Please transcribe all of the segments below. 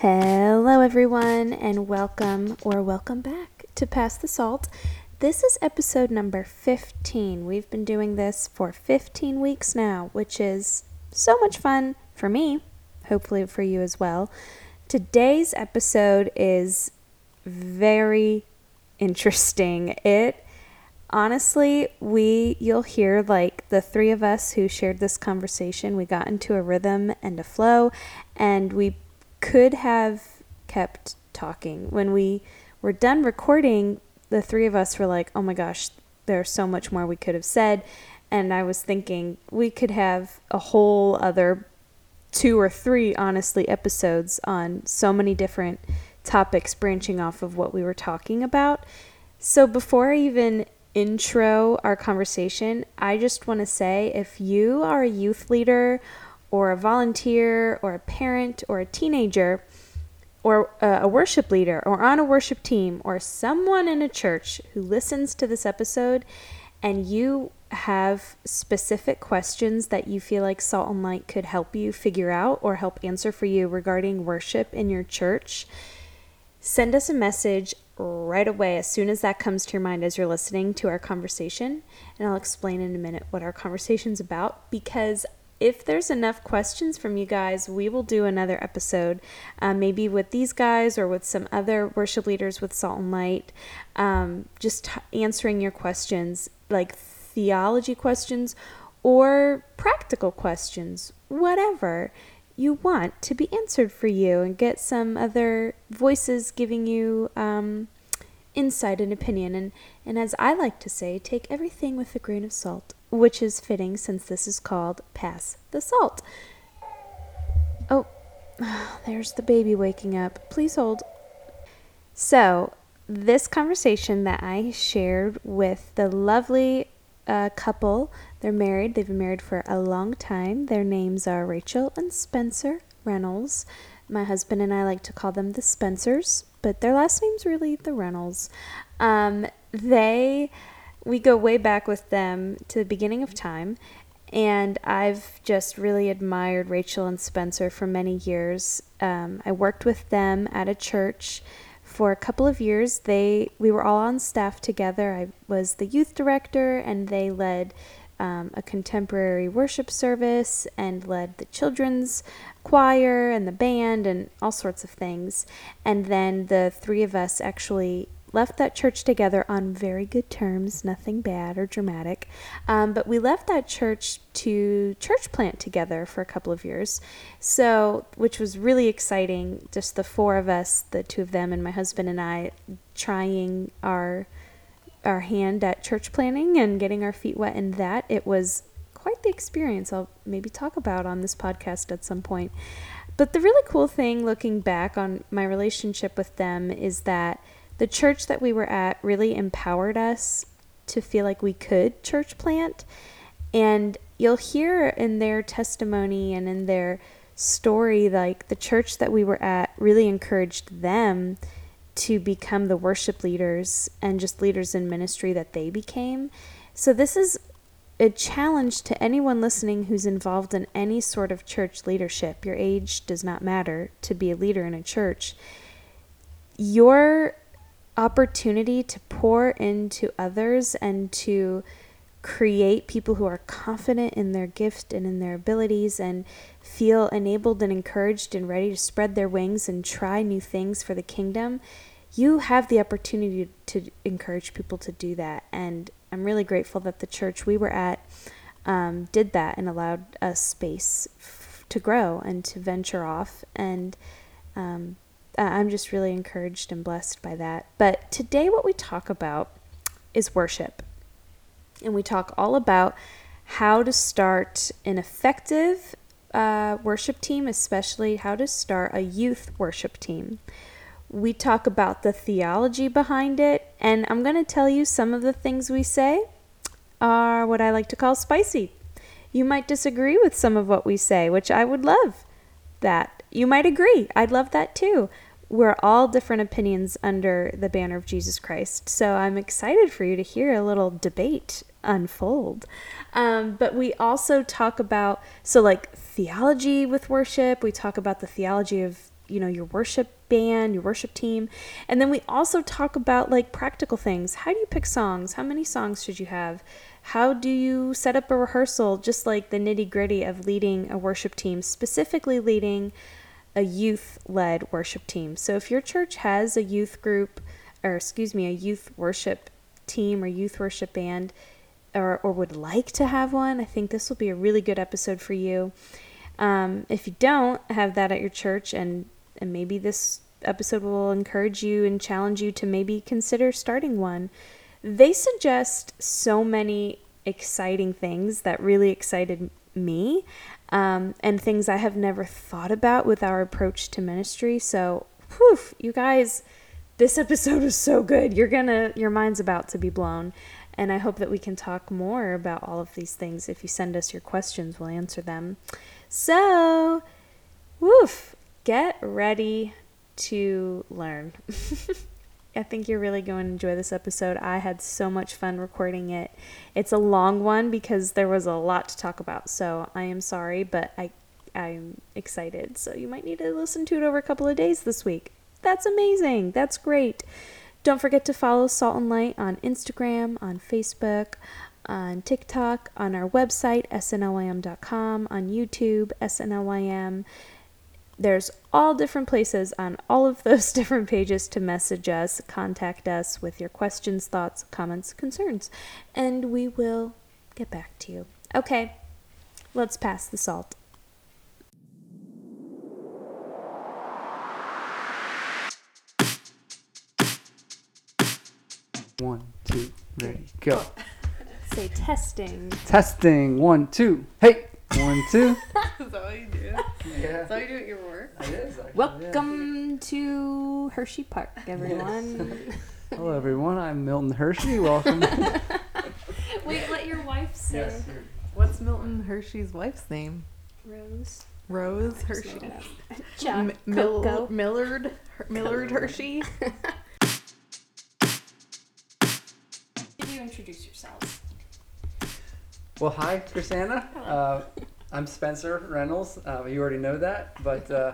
Hello, everyone, and welcome or welcome back to Pass the Salt. This is episode number 15. We've been doing this for 15 weeks now, which is so much fun for me, hopefully for you as well. Today's episode is very interesting. It honestly, we you'll hear like the three of us who shared this conversation, we got into a rhythm and a flow and we could have kept talking. When we were done recording, the three of us were like, "Oh my gosh, there's so much more we could have said." And I was thinking we could have a whole other two or three honestly episodes on so many different topics branching off of what we were talking about. So before I even intro our conversation, I just want to say if you are a youth leader or a volunteer or a parent or a teenager or a worship leader or on a worship team or someone in a church who listens to this episode and you have specific questions that you feel like Salt and Light could help you figure out or help answer for you regarding worship in your church, send us a message right away as soon as that comes to your mind as you're listening to our conversation. And I'll explain in a minute what our conversation's about because if there's enough questions from you guys, we will do another episode, uh, maybe with these guys or with some other worship leaders with Salt and Light, um, just answering your questions, like theology questions or practical questions, whatever you want to be answered for you and get some other voices giving you um, insight and opinion. And, and as I like to say, take everything with a grain of salt, which is fitting since this is called Pass the Salt. Oh, there's the baby waking up. Please hold. So, this conversation that I shared with the lovely uh, couple. They're married. They've been married for a long time. Their names are Rachel and Spencer Rennels. My husband and I like to call them the Spencers, but their last name's really the Rennels. Um, they, we go way back with them to the beginning of time, and I've just really admired Rachel and Spencer for many years. Um, I worked with them at a church for a couple of years. They we were all on staff together. I was the youth director, and they led um, a contemporary worship service and led the children's choir and the band and all sorts of things. And then the three of us actually left that church together on very good terms, nothing bad or dramatic. Um, but we left that church to church plant together for a couple of years. So, which was really exciting. Just the four of us, the two of them, and my husband and I, trying our our hand at church planting and getting our feet wet in that. It was quite the experience. I'll maybe talk about on this podcast at some point. But the really cool thing looking back on my relationship with them is that the church that we were at really empowered us to feel like we could church plant. And you'll hear in their testimony and in their story, like the church that we were at really encouraged them to become the worship leaders and just leaders in ministry that they became. So, this is a challenge to anyone listening who's involved in any sort of church leadership. Your age does not matter to be a leader in a church. Your opportunity to pour into others and to create people who are confident in their gift and in their abilities and feel enabled and encouraged and ready to spread their wings and try new things for the kingdom, you have the opportunity to encourage people to do that. And I'm really grateful that the church we were at um, did that and allowed us space f- to grow and to venture off. And um, I'm just really encouraged and blessed by that. But today, what we talk about is worship. And we talk all about how to start an effective uh, worship team, especially how to start a youth worship team. We talk about the theology behind it, and I'm going to tell you some of the things we say are what I like to call spicy. You might disagree with some of what we say, which I would love that. You might agree. I'd love that too we're all different opinions under the banner of Jesus Christ. So I'm excited for you to hear a little debate unfold. Um, but we also talk about, so like theology with worship, we talk about the theology of you know, your worship band, your worship team. And then we also talk about like practical things. How do you pick songs? How many songs should you have? How do you set up a rehearsal? Just like the nitty gritty of leading a worship team, specifically leading a youth led worship team. So if your church has a youth group, or excuse me, a youth worship team or youth worship band, or, or would like to have one, I think this will be a really good episode for you. Um, if you don't have that at your church, and, and maybe this episode will encourage you and challenge you to maybe consider starting one, they suggest so many exciting things that really excited me um, and things I have never thought about with our approach to ministry. So, whew, you guys, this episode was so good. You're gonna, your mind's about to be blown. And I hope that we can talk more about all of these things. If you send us your questions, we'll answer them. So, woof, get ready to learn. I think you're really going to enjoy this episode. I had so much fun recording it. It's a long one because there was a lot to talk about. So I am sorry, but I I'm excited. So you might need to listen to it over a couple of days this week. That's amazing. That's great. Don't forget to follow Salt and Light on Instagram, on Facebook, on TikTok, on our website, snlym.com, on YouTube, snlym. There's all different places on all of those different pages to message us, contact us with your questions, thoughts, comments, concerns, and we will get back to you. Okay, let's pass the salt. One, two, ready, go. Say testing. Testing. One, two. Hey. One, two. Is that what you do? Yeah. Is that what you do at your work? It is. Actually, Welcome to Hershey Park, everyone. Hello, everyone. I'm Milton Hershey. Welcome. Wait, let your wife say. yes. What's Milton Hershey's wife's name? Rose. Rose Hershey. Chuck. M- Mil- Millard Her- Millard Hershey. Could you introduce yourselves? Well, hi, Chrisanna. Uh, I'm Spencer Rennels. Uh, you already know that, but uh,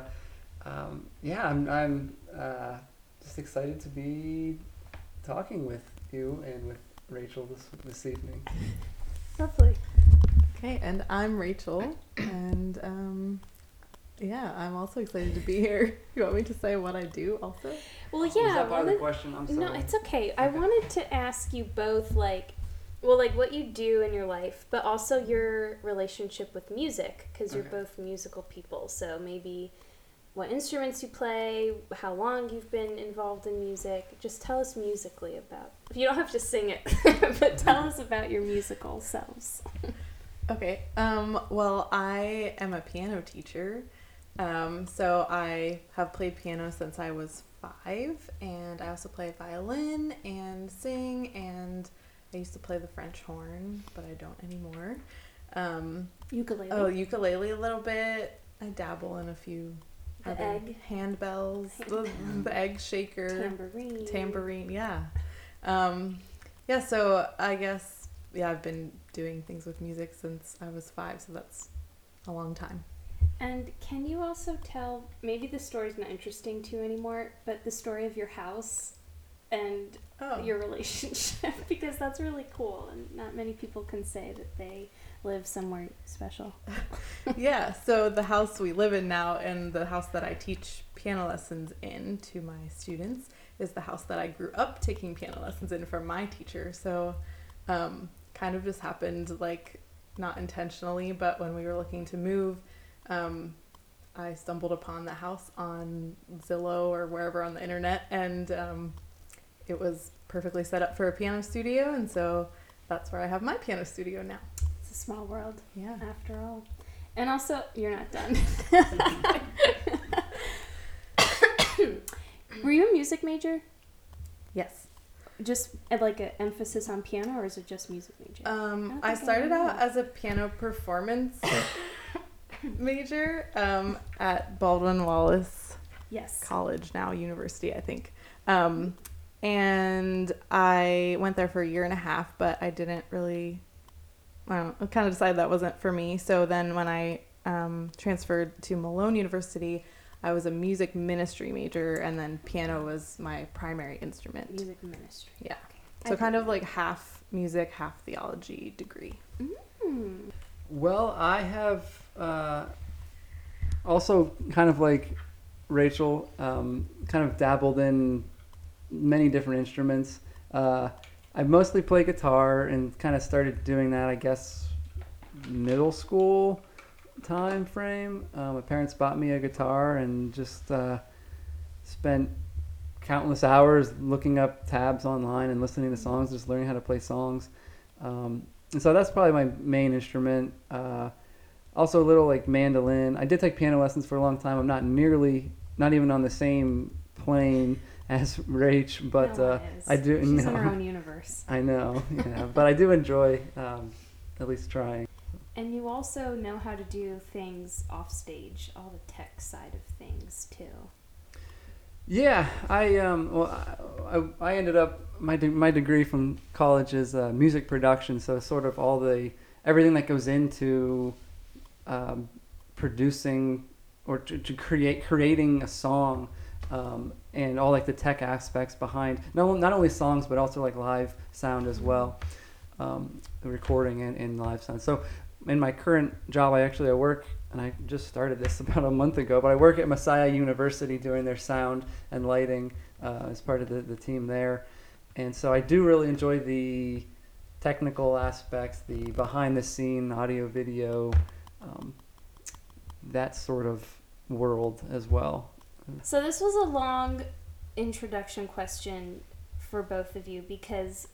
um, yeah, I'm, I'm uh, just excited to be talking with you and with Rachel this this evening. Lovely. Okay, and I'm Rachel, and um, yeah, I'm also excited to be here. You want me to say what I do also? Well, Was yeah. that part of the wanted- question? I'm sorry. no, it's okay. I wanted to ask you both, like, well, like what you do in your life, but also your relationship with music, because you're Okay. both musical people. So maybe what instruments you play, how long you've been involved in music. Just tell us musically about. You don't have to sing it, but tell us about your musical selves. Okay. Um, well, I am a piano teacher. Um, so I have played piano since I was five, and I also play violin and sing, and I used to play the French horn, but I don't anymore. Um, Ukulele. oh, ukulele a little bit. I dabble in a few The other egg. handbells, the, the egg shaker tambourine. tambourine yeah um yeah so i guess yeah i've been doing things with music since i was five so that's a long time And can you also tell, maybe the story's not interesting to you anymore, but the story of your house and oh your relationship because that's really cool and not many people can say that they live somewhere special. yeah so the house we live in now and the house that i teach piano lessons in to my students is the house that i grew up taking piano lessons in from my teacher so um, kind of just happened like not intentionally but when we were looking to move um, i stumbled upon the house on zillow or wherever on the internet and um, it was perfectly set up for a piano studio and so that's where i have my piano studio now It's a small world yeah after all. And also, you're not done. Were you a music major? yes Just uh, like an emphasis on piano, or is it just music major? Um, I I think I started out as a piano performance major um, at Baldwin Wallace yes. College, now university, I think. Um, and I went there for a year and a half, but I didn't really. I, I kind of decided that wasn't for me. So then when I um, transferred to Malone University, I was a music ministry major, and then piano was my primary instrument. Music ministry. Yeah. Okay. So I kind of like half music, half theology degree. Hmm. Well, I have uh, also kind of like Rachel, um, kind of dabbled in many different instruments. Uh, I mostly play guitar and kind of started doing that, I guess, middle school time frame. Uh, my parents bought me a guitar and just uh, spent countless hours looking up tabs online and listening to songs, just learning how to play songs. Um, and so that's probably my main instrument. Uh, also a little like mandolin. I did take piano lessons for a long time. I'm not nearly, not even on the same plane as Rach, but No uh. I do. She's no, in her own universe. I know, yeah, but I do enjoy um, at least trying. And you also know how to do things off stage, all the tech side of things too. Yeah, I um, well, I, I ended up my de- my degree from college is uh, music production, so sort of all the everything that goes into um, producing or to, to create creating a song um, and all like the tech aspects behind not, not only songs but also like live sound as well um, recording and, and live sound. So in my current job i actually i work and i just started this about a month ago but i work at messiah university doing their sound and lighting uh, as part of the, the team there. And so i do really enjoy the technical aspects the behind the scene audio video um, that sort of world as well So this was a long introduction question for both of you because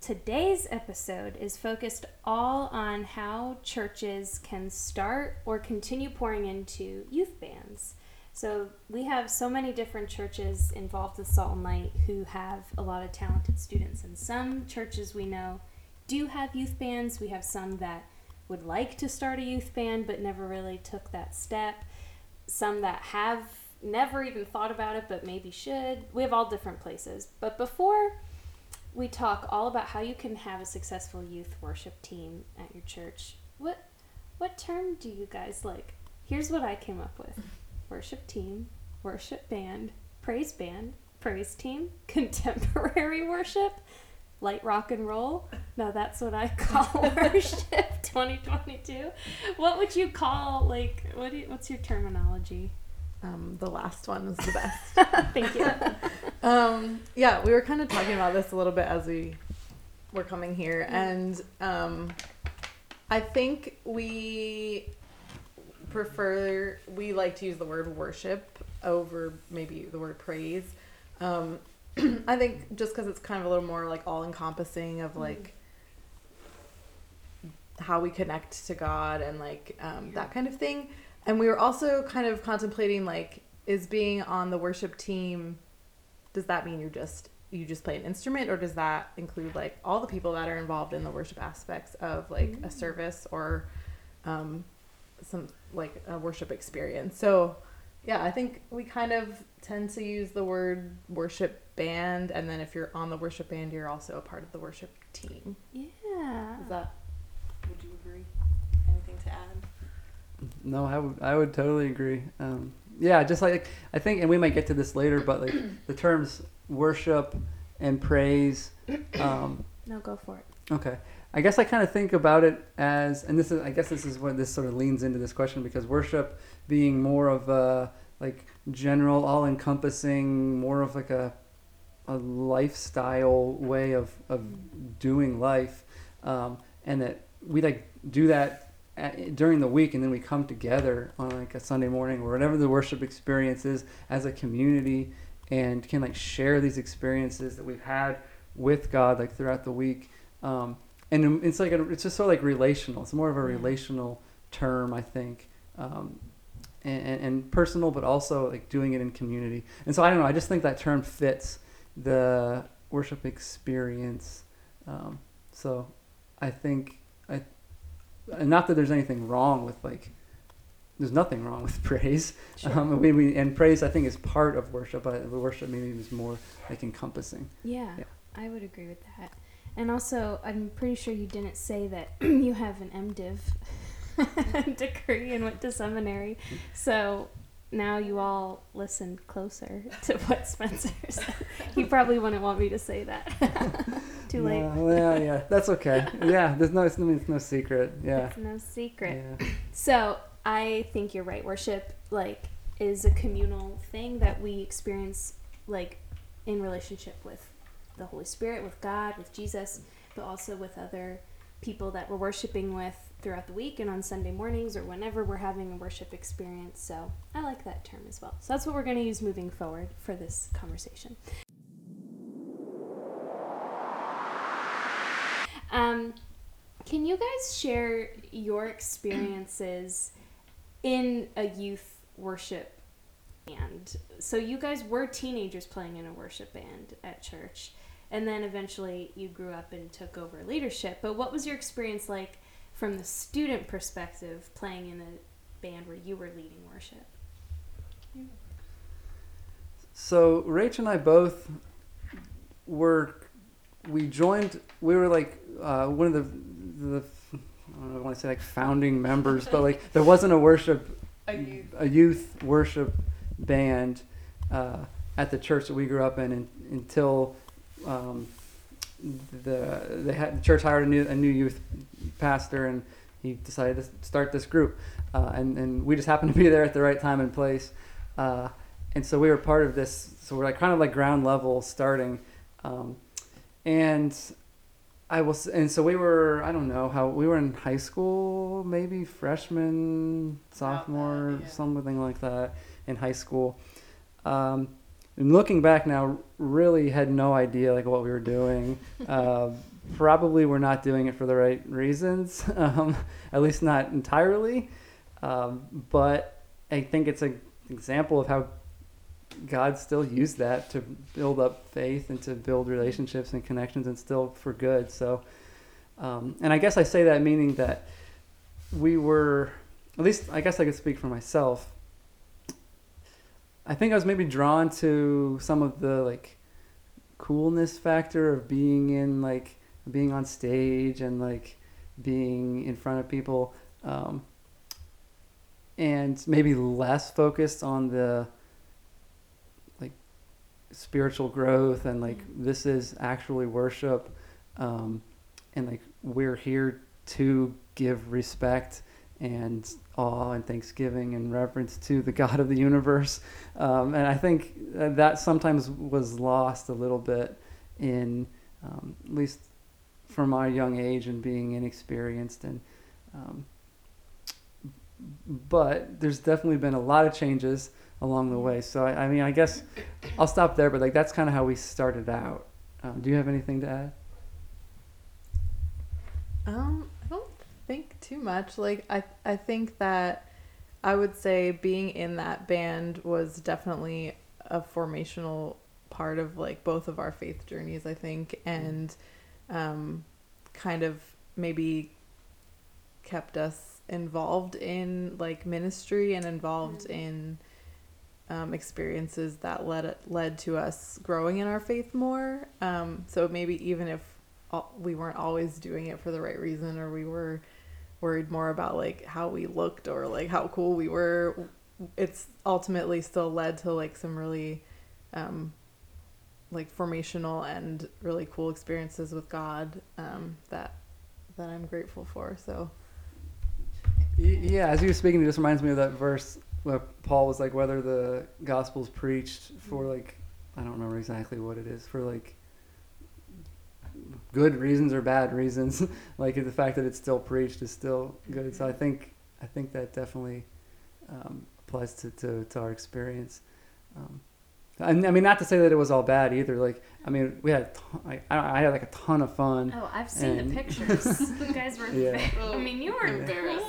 today's episode is focused all on how churches can start or continue pouring into youth bands. So we have so many different churches involved with Salt and Light who have a lot of talented students, and some churches we know do have youth bands. We have some that would like to start a youth band but never really took that step. Some that have never even thought about it but maybe should. We have all different places. But before we talk all about how you can have a successful youth worship team at your church, what what term do you guys like? Here's what I came up with. Worship team, worship band, praise band, praise team, contemporary worship, light rock and roll. Now that's what I call worship 2022. What would you call like what do you, what's your terminology? Um, the last one was the best. Thank you. um, yeah, we were kind of talking about this a little bit as we were coming here, and um, I think we prefer we like to use the word worship over maybe the word praise. Um, I think just because it's kind of a little more like all encompassing of like how we connect to God and like um, that kind of thing. And we were also kind of contemplating like, is being on the worship team, does that mean you're just you just play an instrument, or does that include like all the people that are involved in the worship aspects of like a service or um, some like a worship experience? So yeah, I think we kind of tend to use the word worship band, and then if you're on the worship band, you're also a part of the worship team. Yeah. Is that? Would you agree? Anything to add? No, I would I would totally agree. Um, yeah, just like I think, and we might get to this later, but like the terms worship and praise. Um, No, go for it. okay, I guess I kind of think about it as, and this is I guess this is what this sort of leans into this question because worship being more of a like general, all encompassing, more of like a a lifestyle way of of doing life, um, and that we like do that at, during the week, and then we come together on like a Sunday morning or whatever the worship experience is as a community, and can like share these experiences that we've had with God like throughout the week. Um, and it's like a, it's just so like relational. It's more of a relational term, I think, um, and, and, personal, but also like doing it in community. And so I don't know. I just think that term fits the worship experience. Um, so I think not that there's anything wrong with like, there's nothing wrong with praise. Sure. Um, we, we, and praise I think is part of worship, but worship maybe is more like encompassing. Yeah, Yeah. I would agree with that. And also, I'm pretty sure you didn't say that you have an MDiv degree and went to seminary. So now you all listen closer to what Spencer said. he probably wouldn't want me to say that. Too late. Yeah, yeah, that's okay. Yeah, there's no, it's no, it's no secret. Yeah. It's no secret. Yeah. So I think you're right. Worship, like, is a communal thing that we experience, like, in relationship with the Holy Spirit, with God, with Jesus, but also with other people that we're worshiping with throughout the week and on Sunday mornings or whenever we're having a worship experience. So I like that term as well. So that's what we're going to use moving forward for this conversation. Um, can you guys share your experiences in a youth worship band? So you guys were teenagers playing in a worship band at church, and then eventually you grew up and took over leadership. But what was your experience like from the student perspective playing in a band where you were leading worship? So Rach and I both were. We joined. We were like uh, one of the the. I don't know. I want to say like founding members, but like there wasn't a worship A youth. a youth worship band uh, at the church that we grew up in, in until um, the they had the church hired a new a new youth pastor and he decided to start this group uh, and and we just happened to be there at the right time and place uh, and so we were part of this so we're like kind of like ground level starting um, and I was, and so we were. I don't know how we were in high school, maybe freshman, sophomore, yeah. something like that in high school. Um, and looking back now, really had no idea like what we were doing. uh, probably we're not doing it for the right reasons, um, at least not entirely. Um, but I think it's an example of how God still used that to build up faith and to build relationships and connections and still for good. So, um, and I guess I say that meaning that we were, at least I guess I could speak for myself. I think I was maybe drawn to some of the like coolness factor of being in like being on stage and like being in front of people um, and maybe less focused on the like spiritual growth and like this is actually worship um, and like we're here to give respect and awe and thanksgiving and reverence to the God of the universe. Um, and I think that sometimes was lost a little bit in, um, at least from my young age and being inexperienced. And um, but there's definitely been a lot of changes along the way. So I, I mean, I guess I'll stop there. But like that's kind of how we started out. Um, do you have anything to add? Um, I don't think too much. Like I I think that I would say being in that band was definitely a formational part of like both of our faith journeys, I think, and um kind of maybe kept us involved in like ministry and involved in um, experiences that led led to us growing in our faith more. Um, so maybe even if al- we weren't always doing it for the right reason, or we were worried more about like how we looked or like how cool we were, it's ultimately still led to like some really um, like formational and really cool experiences with God um, that that I'm grateful for. So Yeah, as you were speaking, it just reminds me of that verse where Paul was like, whether the gospel's preached for like, I don't remember exactly what it is, for like good reasons or bad reasons. like the fact that it's still preached is still good. So I think I think that definitely um, applies to, to, to our experience. Um, I mean, not to say that it was all bad either. Like, I mean, we had, a ton, I, I had like a ton of fun. Oh, I've seen And- the pictures. you guys were. Yeah. Oh. I mean, you were Embarrassing.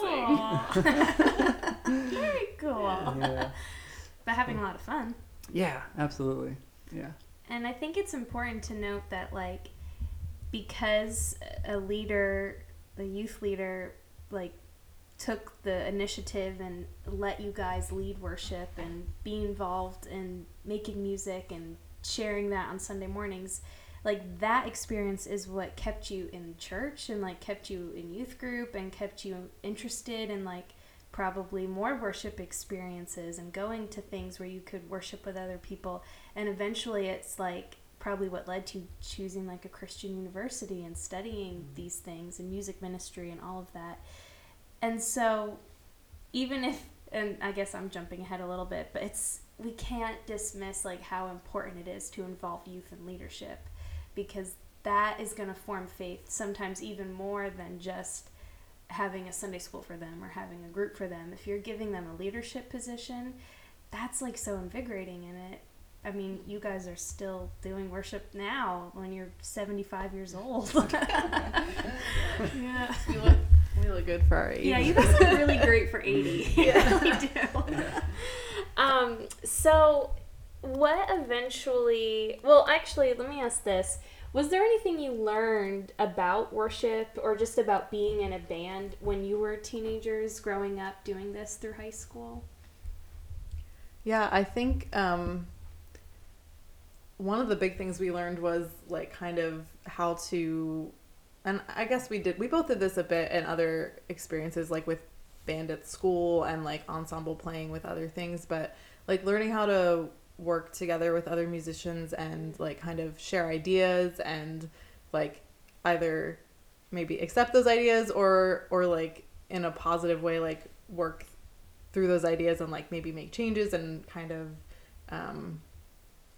cool. very cool. Yeah. But having a lot of fun. yeah, absolutely. Yeah. And I think it's important to note that, like, because a leader, a youth leader, like, took the initiative and let you guys lead worship and be involved in making music and sharing that on Sunday mornings, like, that experience is what kept you in church and, like, kept you in youth group and kept you interested in, like, probably more worship experiences and going to things where you could worship with other people. And eventually it's like probably what led to choosing like a Christian university and studying Mm-hmm. these things and music ministry and all of that. And so even if and I guess I'm jumping ahead a little bit, but it's we can't dismiss like how important it is to involve youth in leadership because that is going to form faith sometimes even more than just having a Sunday school for them or having a group for them. If you're giving them a leadership position, that's like so invigorating in it. I mean, you guys are still doing worship now when you're 75 years old. yeah. We look, we look good for our age. Yeah, you guys look really great for 80. You really do. Um, so, what eventually, well, actually, let me ask this. Was there anything you learned about worship or just about being in a band when you were teenagers growing up doing this through high school? Yeah, I think um, one of the big things we learned was like kind of how to, and I guess we did, we both did this a bit in other experiences, like with band at school and like ensemble playing with other things, but like learning how to work together with other musicians and like kind of share ideas and like either maybe accept those ideas or or like in a positive way like work through those ideas and like maybe make changes and kind of um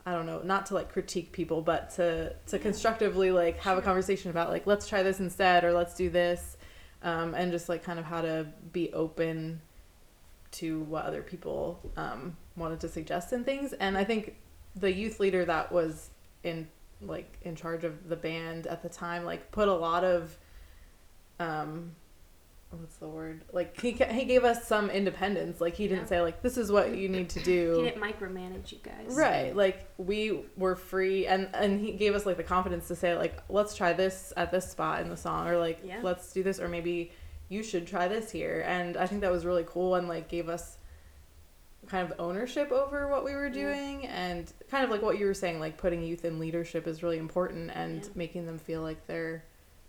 I don't know, not to like critique people, but to to constructively like have a conversation about like let's try this instead or let's do this, um, and just like kind of how to be open to what other people um, wanted to suggest and things. And I think the youth leader that was in like in charge of the band at the time like put a lot of um what's the word like he he gave us some independence like he didn't Yeah. say like this is what you need to do He didn't micromanage you guys. Right. Like we were free and and he gave us like the confidence to say like let's try this at this spot in the song or like Yeah. let's do this or maybe you should try this here. And I think that was really cool and like gave us kind of ownership over what we were Yeah. doing and kind of like what you were saying like putting youth in leadership is really important and Yeah. making them feel like they're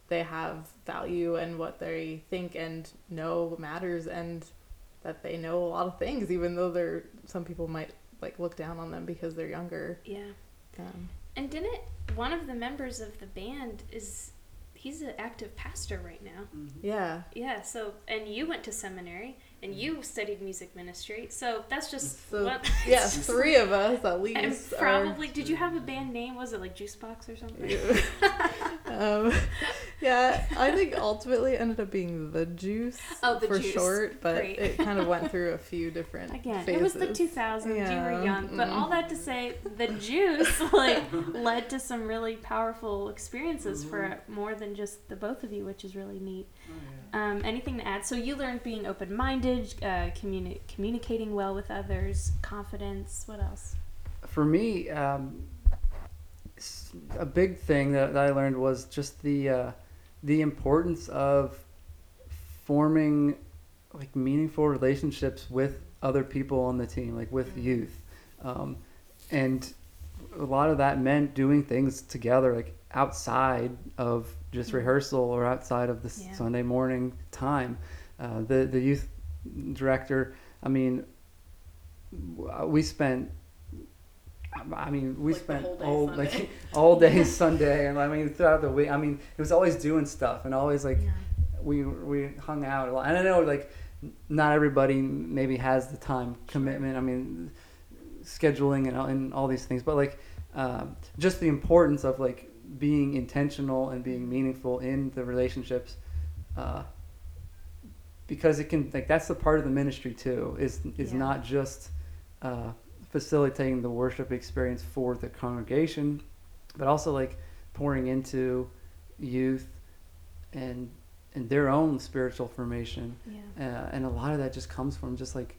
they have value and what they think and know matters and that they know a lot of things even though they're some people might like look down on them because they're younger Yeah. um, And didn't one of the members of the band is he's an active pastor right now. yeah Yeah, so and you went to seminary and you studied music ministry. So that's just so one- yeah just three of us at And least are- probably did you have a band name? Was it like Juicebox or something? um, yeah, I think ultimately ended up being the juice Oh, The for Juice. short, but Great. it kind of went through a few different Again, phases. it was the 2000s. You were young, but mm. all that to say, the juice like led to some really powerful experiences for more than just the both of you, which is really neat. Um, anything to add? So you learned being open-minded, uh, communi- communicating well with others, confidence. What else? For me, um, a big thing that, that I learned was just the uh, the importance of forming like meaningful relationships with other people on the team, like with Mhm. youth, um, and a lot of that meant doing things together, like outside of just Mhm. rehearsal or outside of the Yeah. Sunday morning time. Uh, the the youth director, I mean, we spent. I mean, we Like spent all like all day Sunday, and I mean throughout the week. I mean, it was always doing stuff, and always like Yeah. we we hung out a lot. And I know like not everybody maybe has the time commitment. I mean, scheduling and all, and all these things, but like um, just the importance of like being intentional and being meaningful in the relationships. Uh, because it can like that's the part of the ministry too is is Yeah. not just uh, facilitating the worship experience for the congregation but also like pouring into youth and and their own spiritual formation Yeah. uh, and a lot of that just comes from just like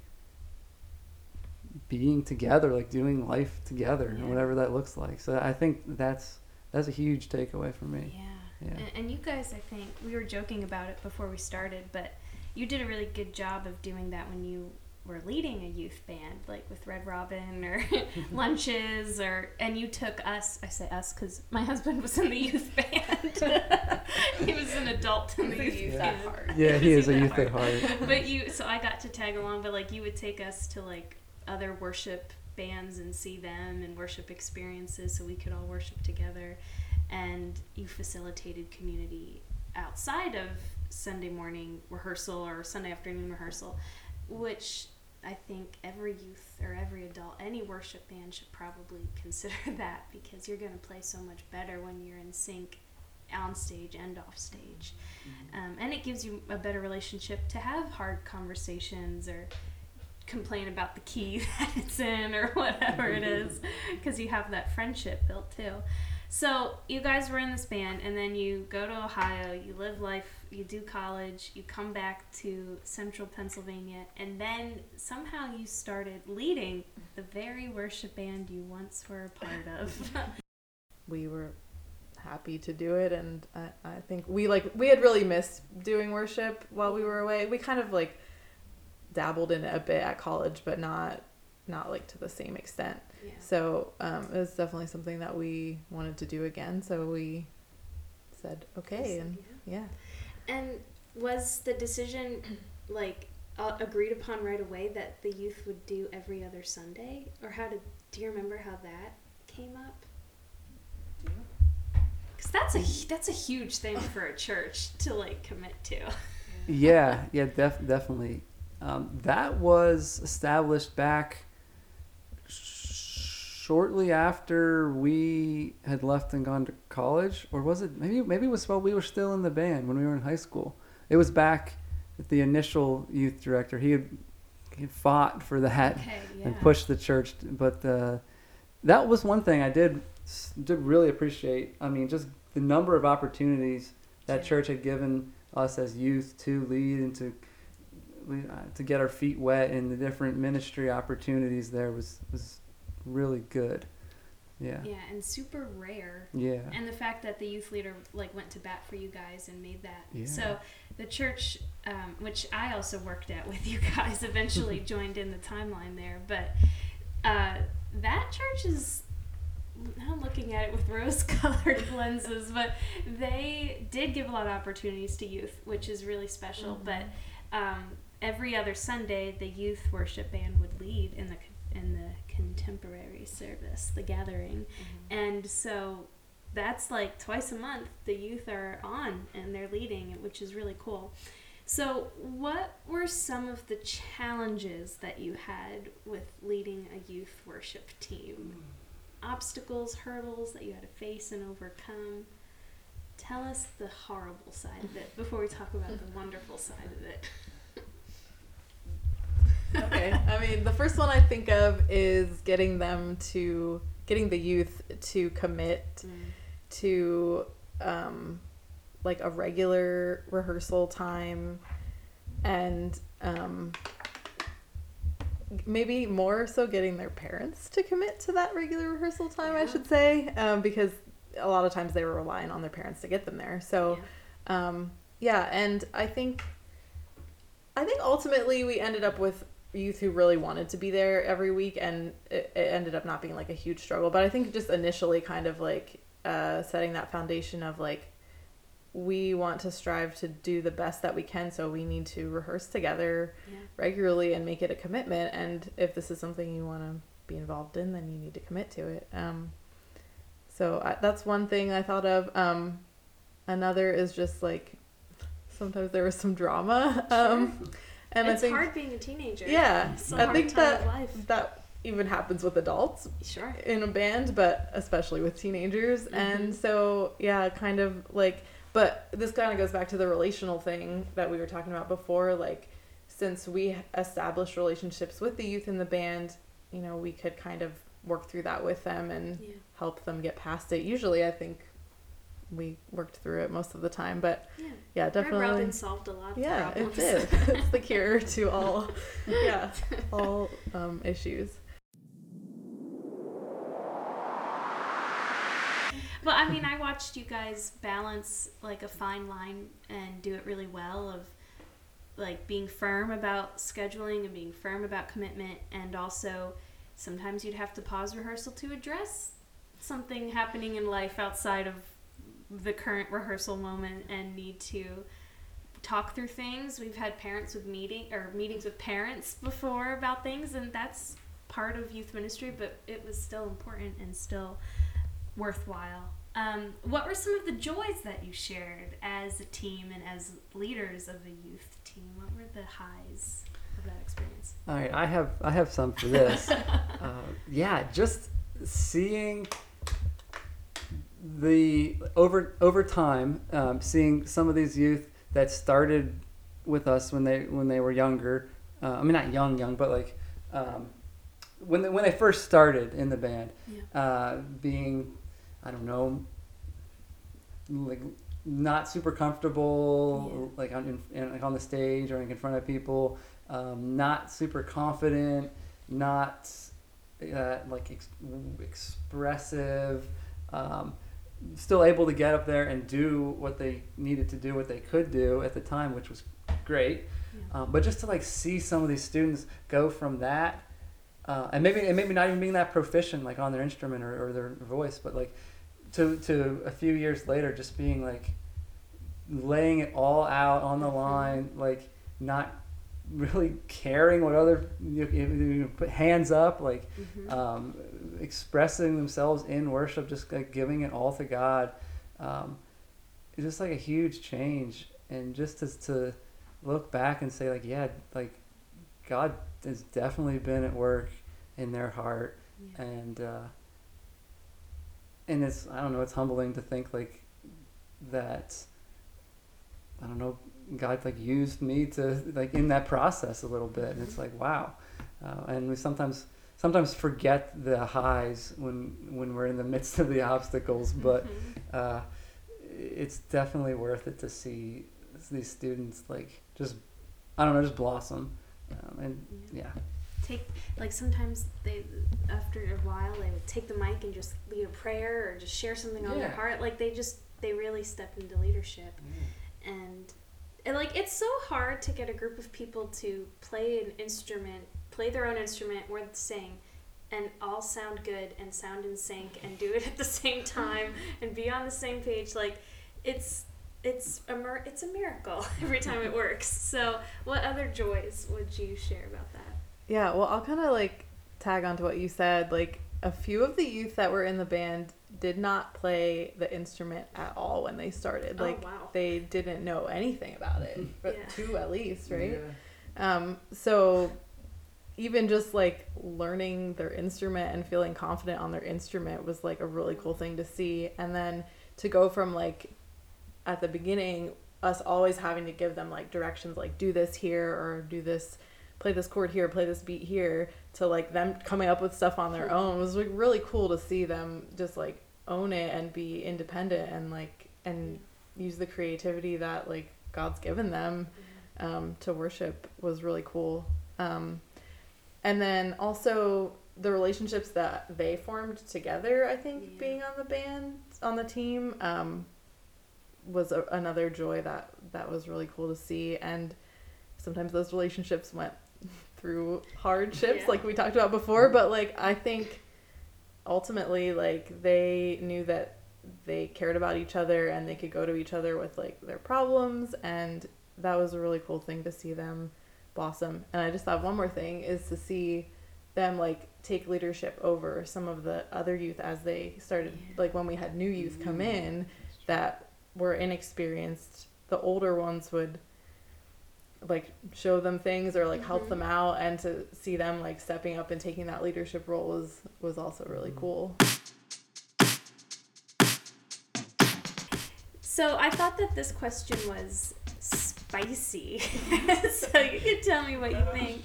being together like doing life together Yeah. and whatever that looks like so i think that's that's a huge takeaway for me Yeah. Yeah. And, and you guys, I think we were joking about it before we started, but you did a really good job of doing that when you were leading a youth band, like with Red Robin or lunches, or and you took us. I say us because my husband was in the youth band. he was an adult in the youth youth band. at heart. Yeah, he is a youth at heart. but you, so I got to tag along. But like you would take us to like other worship bands and see them and worship experiences, so we could all worship together. And you facilitated community outside of Sunday morning rehearsal or Sunday afternoon rehearsal, which I think every youth or every adult, any worship band should probably consider that because you're going to play so much better when you're in sync on stage and off stage. Um, and it gives you a better relationship to have hard conversations or complain about the key that it's in or whatever it is because you have that friendship built too. So you guys were in this band, and then you go to Ohio. You live life. You do college. You come back to Central Pennsylvania, and then somehow you started leading the very worship band you once were a part of. we were happy to do it and I, I think we like we had really missed doing worship while we were away we kind of like dabbled in it a bit at college but not not like to the same extent yeah. so um, it was definitely something that we wanted to do again so we said okay So, and yeah. yeah And was the decision like uh, agreed upon right away that the youth would do every other Sunday, or how did? Do you remember how that came up? Because that's a that's a huge thing for a church to like commit to. Yeah, yeah, def- definitely. Um, that was established back shortly after we had left and gone to college, or was it maybe maybe it was while we were still in the band when we were in high school. It was back at the initial youth director. He had, he had fought for that Okay, yeah. and pushed the church, but uh, that was one thing I did did really appreciate. I mean, just the number of opportunities that Yeah. church had given us as youth to lead and to we- uh, to get our feet wet in the different ministry opportunities there was was really good. Yeah. Yeah, and super rare. Yeah. And the fact that the youth leader like went to bat for you guys and made that. Yeah. So the church, um, which I also worked at with you guys, eventually joined in the timeline there. But uh, that church is. I'm looking at it with rose-colored lenses, but they did give a lot of opportunities to youth, which is really special. But um, every other Sunday, the youth worship band would lead in the in the contemporary service, the gathering, mm-hmm. and so that's like twice a month. The youth are on and they're leading, which is really cool. So, what were some of the challenges that you had with leading a youth worship team? Obstacles, hurdles that you had to face and overcome? Tell us the horrible side of it before we talk about the wonderful side of it. Okay. I mean, the first one I think of is getting them to getting the youth to commit to um, like a regular rehearsal time and um, maybe more so getting their parents to commit to that regular rehearsal time, I should say, um, because a lot of times they were relying on their parents to get them there. So, Yeah. um, yeah, and I think I think ultimately we ended up with youth who really wanted to be there every week, and it, it ended up not being like a huge struggle. But I think just initially, kind of like uh, setting that foundation of like we want to strive to do the best that we can, so we need to rehearse together Yeah. regularly and make it a commitment. And if this is something you want to be involved in, then you need to commit to it. Um, so I, that's one thing I thought of. Um, another is just like sometimes there was some drama. Um, and it's I think hard being a teenager. yeah, I think that that even happens with adults Sure. in a band, but especially with teenagers. Mm-hmm. And so, yeah, kind of like, but this kind of goes back to the relational thing that we were talking about before. Like, since we established relationships with the youth in the band, you know, we could kind of work through that with them and Yeah. help them get past it. Usually, I think we worked through it most of the time, but Yeah. yeah, Red definitely. Robin solved a lot of Yeah, it did. it's the cure to all, yeah, all um, issues. Well, I mean, I watched you guys balance like a fine line and do it really well of like being firm about scheduling and being firm about commitment and also sometimes you'd have to pause rehearsal to address something happening in life outside of the current rehearsal moment and need to talk through things. We've had parents with meeting or meetings with parents before about things and that's part of youth ministry, but it was still important and still worthwhile. Um, what were some of the joys that you shared as a team and as leaders of a youth team? What were the highs of that experience? All right, I have I have some for this. uh, yeah, just seeing the over over time, um, seeing some of these youth that started with us when they when they were younger. Uh, I mean, not young, young, but like um, when they, when they first started in the band, Yeah. uh, being I don't know, like not super comfortable, like on in, like on the stage or in front of people, um, not super confident, not uh, like ex- expressive, um, still able to get up there and do what they needed to do, what they could do at the time, which was great. Yeah. Um, but just to like see some of these students go from that, uh, and maybe and maybe not even being that proficient like on their instrument or, or their voice, but like to to a few years later, just being like laying it all out on the line, like not really caring what other you, put hands up, like Mhm. um, expressing themselves in worship, just like giving it all to God. Um, it's just like a huge change, and just to, to look back and say like, yeah, like God has definitely been at work in their heart, Yeah. and uh, and it's I don't know, it's humbling to think like that. I don't know, God like used me to like in that process a little bit, and it's like wow, uh, and we sometimes sometimes forget the highs when when we're in the midst of the obstacles, but Mhm. uh, it's definitely worth it to see these students like just I don't know just blossom, um, and yeah, take like sometimes they after a while they would take the mic and just lead a prayer or just share something on their heart like they just they really step into leadership. And and like it's so hard to get a group of people to play an instrument play their own instrument or sing and all sound good and sound in sync and do it at the same time and be on the same page. Like it's it's a mir- it's a miracle every time it works. So what other joys would you share about that? Yeah, well, I'll kind of like tag onto what you said. Like a few of the youth that were in the band did not play the instrument at all when they started. Oh, Like wow. they didn't know anything about it. But Yeah. two at least, right? Yeah. Um, so even just like learning their instrument and feeling confident on their instrument was like a really cool thing to see. And then to go from like at the beginning, us always having to give them like directions like do this here or do this play this chord here, play this beat here, to like them coming up with stuff on their own was like really cool to see them just like own it and be independent and like and use the creativity that like God's given them um, to worship was really cool. Um, and then also the relationships that they formed together, I think, Yeah. being on the band, on the team, um, was a, another joy that that was really cool to see. And sometimes those relationships went through hardships, Yeah. like we talked about before. But like I think ultimately, like they knew that they cared about each other and they could go to each other with like their problems and that was a really cool thing to see them blossom. And i just thought one more thing is to see them like take leadership over some of the other youth as they started Yeah. like when we had new youth come mm-hmm. in that were inexperienced. The older ones would like show them things or like help Mhm. them out and to see them like stepping up and taking that leadership role was was also really Mhm. cool So I thought that this question was spicy. so you can tell me what you think.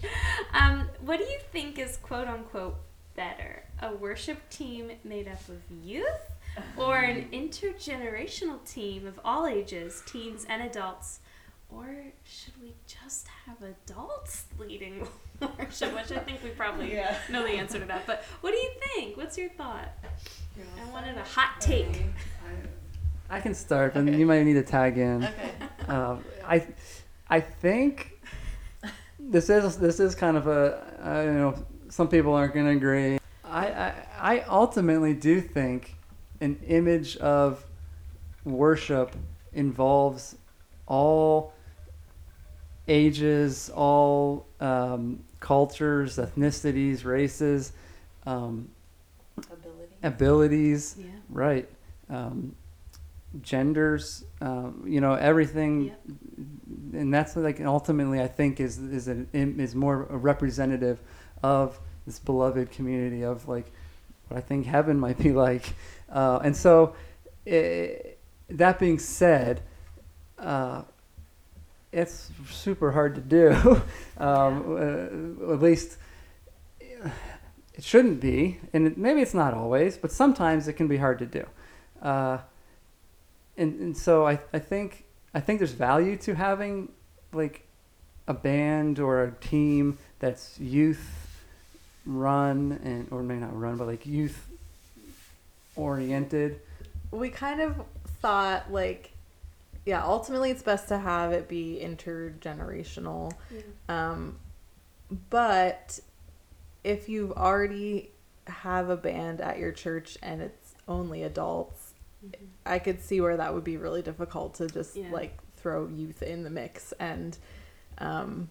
Um, what do you think is quote unquote better? A worship team made up of youth or an intergenerational team of all ages, teens and adults? Or should we just have adults leading worship? Which I think we probably Yeah. know the answer to that. But what do you think? What's your thought? I wanted a hot take. I can start, and you might need to tag in. okay Um, I, I think this is this is kind of a uh, you know some people aren't going to agree. I, I I ultimately do think an image of worship involves all ages, all um, cultures, ethnicities, races, um, Ability. abilities, Yeah. right? Um, genders, um, you know, everything, Yep. and that's like ultimately I think is is an is more representative of this beloved community of like what I think heaven might be like, uh, and so eh, that being said. Uh, it's super hard to do. um, uh, at least it shouldn't be, and it, maybe it's not always, but sometimes it can be hard to do. Uh, and, and so I, I think I think there's value to having like a band or a team that's youth run and or maybe not run but like youth oriented. we kind of thought like yeah ultimately it's best to have it be intergenerational. Um but if you've already have a band at your church and it's only adults i could see where that would be really difficult to just Yeah. like throw youth in the mix. And um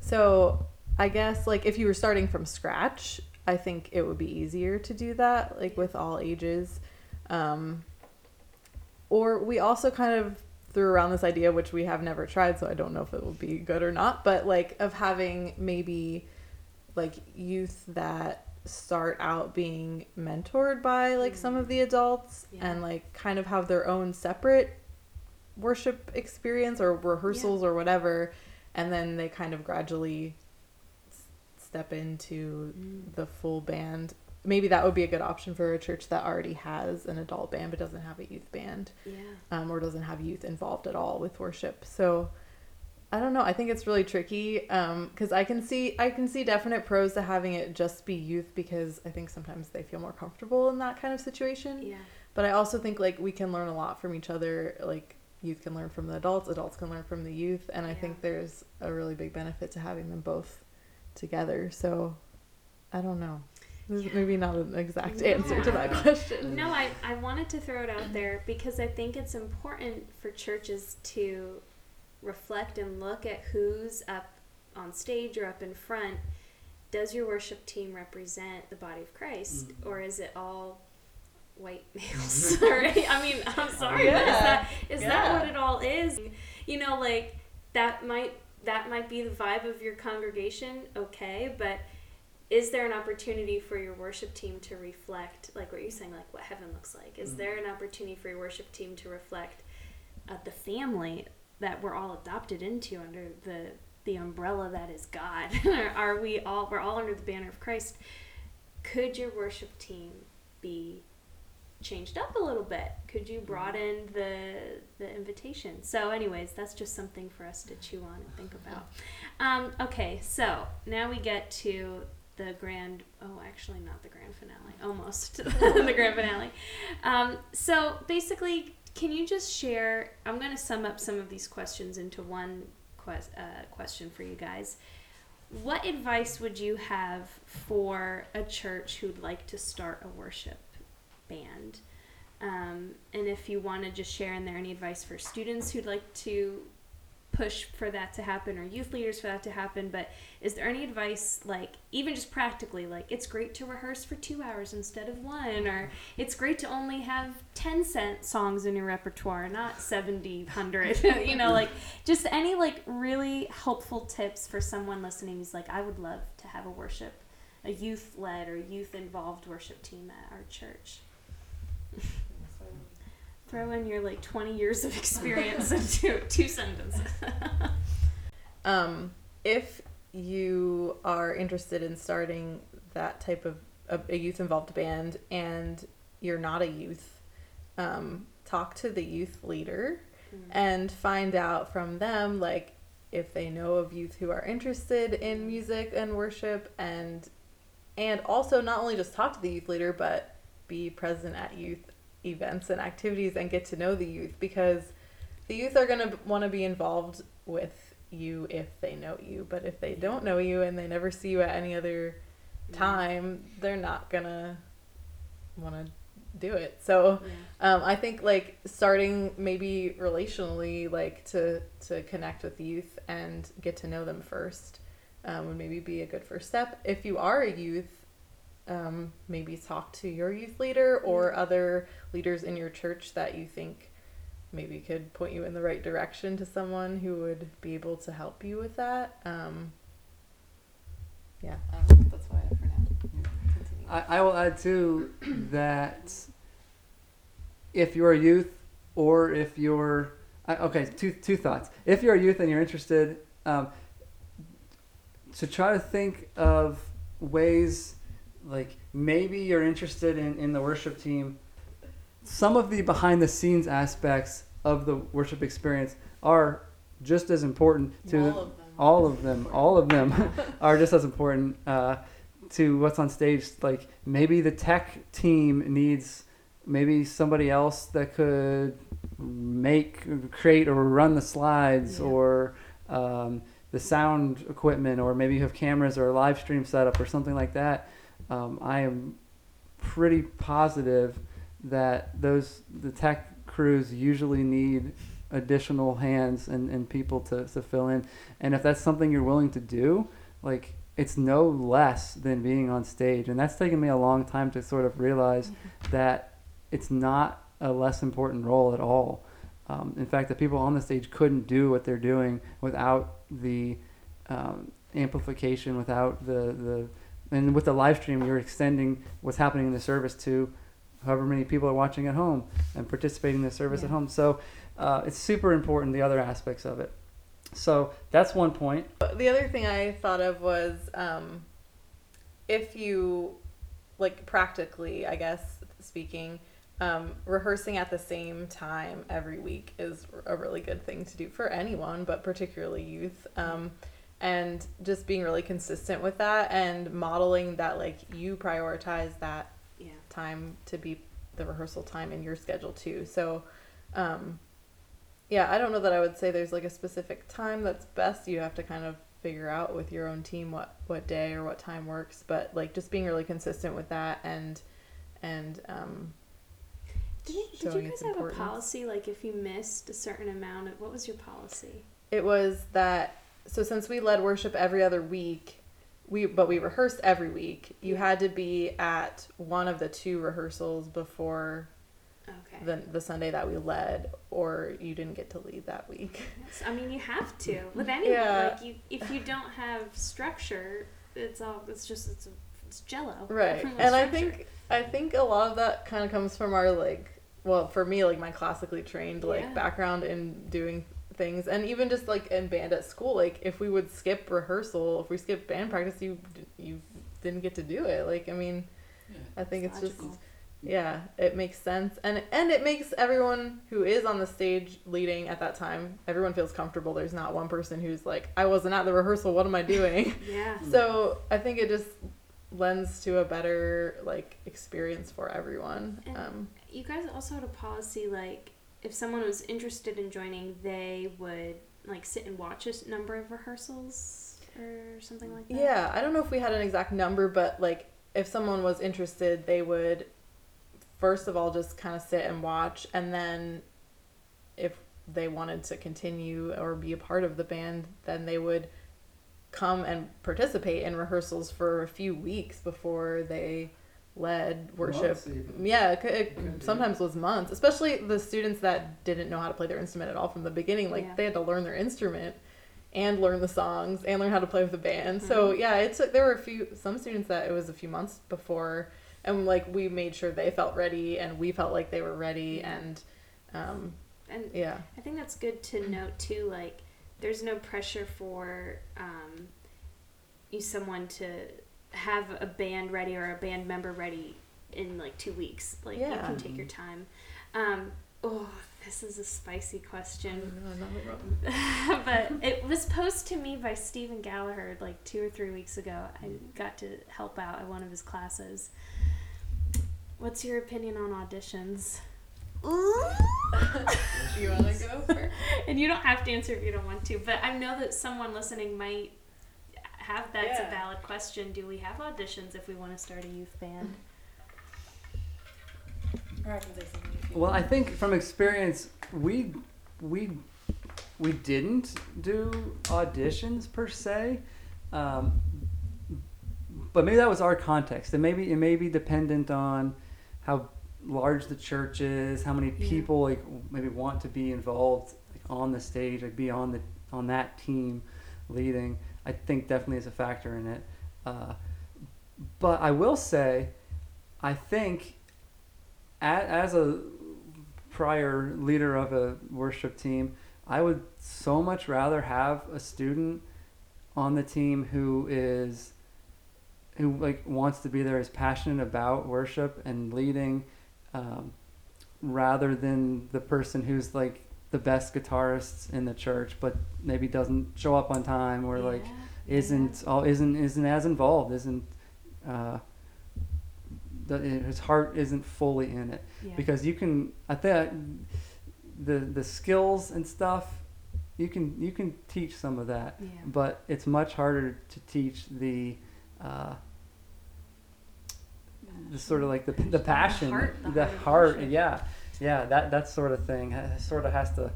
so i guess like if you were starting from scratch i think it would be easier to do that like with all ages. Um or we also kind of threw around this idea which we have never tried so i don't know if it will be good or not but like of having maybe like youth that start out being mentored by like some of the adults Yeah. and like kind of have their own separate worship experience or rehearsals or whatever and then they kind of gradually s- step into Mm. the full band maybe that would be a good option for a church that already has an adult band but doesn't have a youth band Yeah. um, or doesn't have youth involved at all with worship. So I don't know. I think it's really tricky because I can see I can see definite pros to having it just be youth because I think sometimes they feel more comfortable in that kind of situation. Yeah. But I also think like we can learn a lot from each other. Like youth can learn from the adults, adults can learn from the youth, and I Yeah. think there's a really big benefit to having them both together. So I don't know. This is maybe not an exact No. answer to that question. No, I, I wanted to throw it out there because I think it's important for churches to reflect and look at who's up on stage or up in front. Does your worship team represent the body of Christ, Mhm. or is it all white males? Sorry, I mean, I'm sorry, but is Yeah. that is that what it all is? You know, like that might that might be the vibe of your congregation, okay, but is there an opportunity for your worship team to reflect like what you're saying like what heaven looks like? Is Mhm. there an opportunity for your worship team to reflect uh, the family that we're all adopted into under the the umbrella that is god? Are we all we're all under the banner of christ. Could your worship team be changed up a little bit? Could you broaden the the invitation? So anyways that's just something for us to chew on and think about. Um, okay so now we get to the grand oh actually not the grand finale almost the grand finale. Um, so basically can you just share i'm going to sum up some of these questions into one uh, question for you guys. What advice would you have for a church who'd like to start a worship band? Um, and if you want to just share in there any advice for students who'd like to push for that to happen or youth leaders for that to happen but is there any advice like even just practically like it's great to rehearse for two hours instead of one or it's great to only have 10 cent songs in your repertoire not 70 100 you know like just any like really helpful tips for someone listening who's like i would love to have a worship a youth led or youth involved worship team at our church throw in your like 20 years of experience into two sentences. Um, if you are interested in starting that type of a, a youth involved band and you're not a youth, um, talk to the youth leader and find out from them like if they know of youth who are interested in music and worship and and also not only just talk to the youth leader but be present at youth events and activities and get to know the youth because the youth are going to want to be involved with you if they know you. But if they don't know you and they never see you at any other time, they're not gonna want to do it. So Yeah. um, I think like starting maybe relationally, like to to connect with youth and get to know them first, um, would maybe be a good first step. If you are a youth, um, maybe talk to your youth leader or other leaders in your church that you think maybe could point you in the right direction to someone who would be able to help you with that. Um, yeah, I don't know. That's why I for now. Continue. I, I will add too that if you're a youth or if you're I, okay, two two thoughts. If you're a youth and you're interested, um, to try to think of ways like maybe you're interested in, in the worship team. Some of the behind the scenes aspects of the worship experience are just as important to All of them. all of them all of them are just as important uh, to what's on stage like maybe the tech team needs maybe somebody else that could make create or run the slides Yeah. or um, the sound equipment or maybe you have cameras or a live stream setup or something like that um, i am pretty positive that those the tech crews usually need additional hands and, and people to, to fill in. And if that's something you're willing to do like it's no less than being on stage. And that's taken me a long time to sort of realize that it's not a less important role at all. Um, in fact the people on the stage couldn't do what they're doing without the um, amplification without the, the and with the live stream you're extending what's happening in the service to however many people are watching at home and participating in the service Yeah. at home so uh, it's super important the other aspects of it so that's one point The other thing I thought of was um, if you, like practically, I guess speaking, um, rehearsing at the same time every week is a really good thing to do for anyone, but particularly youth. Um, and just being really consistent with that and modeling that, like, you prioritize that. Time to be the rehearsal time in your schedule too. So, um, yeah, I don't know that I would say there's like a specific time that's best. You have to kind of figure out with your own team what what day or what time works. But like just being really consistent with that and and um, Did, you- did you guys have a policy like if you missed a certain amount of what was your policy? it was that so since we led worship every other week we but we rehearsed every week you had to be at one of the two rehearsals before Okay. the, the sunday that we led or you didn't get to lead that week Yes, I mean you have to with anyone. Yeah. Like you, if you don't have structure, it's all it's just it's it's jello. right and i think i think a lot of that kind of comes from our like well for me like my classically trained like Yeah. background in doing things. And even just like in band at school like if we would skip rehearsal if we skip band practice you you didn't get to do it. Like i mean i think it's just yeah it makes sense. And and it makes everyone who is on the stage leading at that time everyone feels comfortable. There's not one person who's like i wasn't at the rehearsal. What am i doing? Yeah. so i think it just lends to a better like experience for everyone. And- um You guys also had a policy like if someone was interested in joining, they would like sit and watch a number of rehearsals or something like that. yeah i don't know if we had an exact number but like if someone was interested they would first of all just kind of sit and watch and then if they wanted to continue or be a part of the band then they would come and participate in rehearsals for a few weeks before they led worship. Months yeah it, could- it sometimes was months especially the students that didn't know how to play their instrument at all from the beginning like Yeah. they had to learn their instrument and learn the songs and learn how to play with the band. So yeah it took there were a few some students that it was a few months before and like we made sure they felt ready and we felt like they were ready and um And yeah. I think that's good to note too. Like, there's no pressure for um, you someone to have a band ready or a band member ready in like two weeks. Like, you can take your time. Um, oh, this is a spicy question. No, but it was posed to me by Stephen Gallagher like two or three weeks ago. I got to help out at one of his classes. What's your opinion on auditions? Do you want to go first? and you don't have to answer if you don't want to, but I know that someone listening might have that's Yeah. a valid question. Do we have auditions if we want to start a youth band? Or I can say something Well, I think from experience, we we we didn't do auditions per se, um, but maybe that was our context. And maybe it may be dependent on how large the church is, how many Yeah. people like maybe want to be involved like on the stage, like be on the on that team leading. I think definitely is a factor in it. Uh, but I will say, I think as a prior leader of a worship team, I would so much rather have a student on the team who is who like wants to be there, is passionate about worship and leading, um, rather than the person who's like the best guitarist in the church, but maybe doesn't show up on time or like isn't all isn't isn't as involved, isn't uh, the, his heart isn't fully in it yeah. because you can I think the the skills and stuff you can you can teach some of that yeah. but it's much harder to teach the uh, the sort of like the the passion heart- the the heart of heart worship. yeah yeah that that sort of thing sort of has to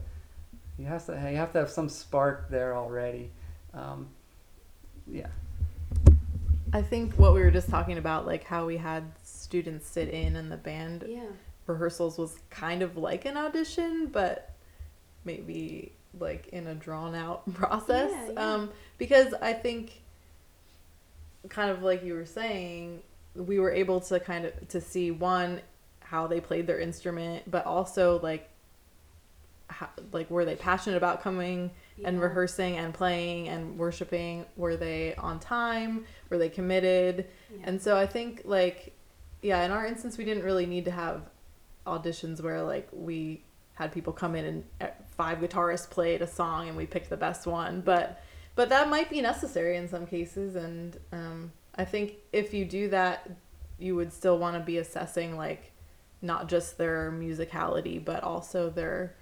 you have to you have to have some spark there already um, yeah I think what we were just talking about, like how we had students sit in and the band yeah. rehearsals was kind of like an audition, but maybe like in a drawn out process. Yeah, yeah. Um, because I think, kind of like you were saying, we were able to kind of to see one how they played their instrument, but also like how, like were they passionate about coming and rehearsing and playing and worshiping? Were they on time? Were they committed? Yeah. And so I think like yeah, in our instance we didn't really need to have auditions where like we had people come in and uh, five guitarists played a song and we picked the best one, but but that might be necessary in some cases and um I think if you do that you would still want to be assessing like not just their musicality but also their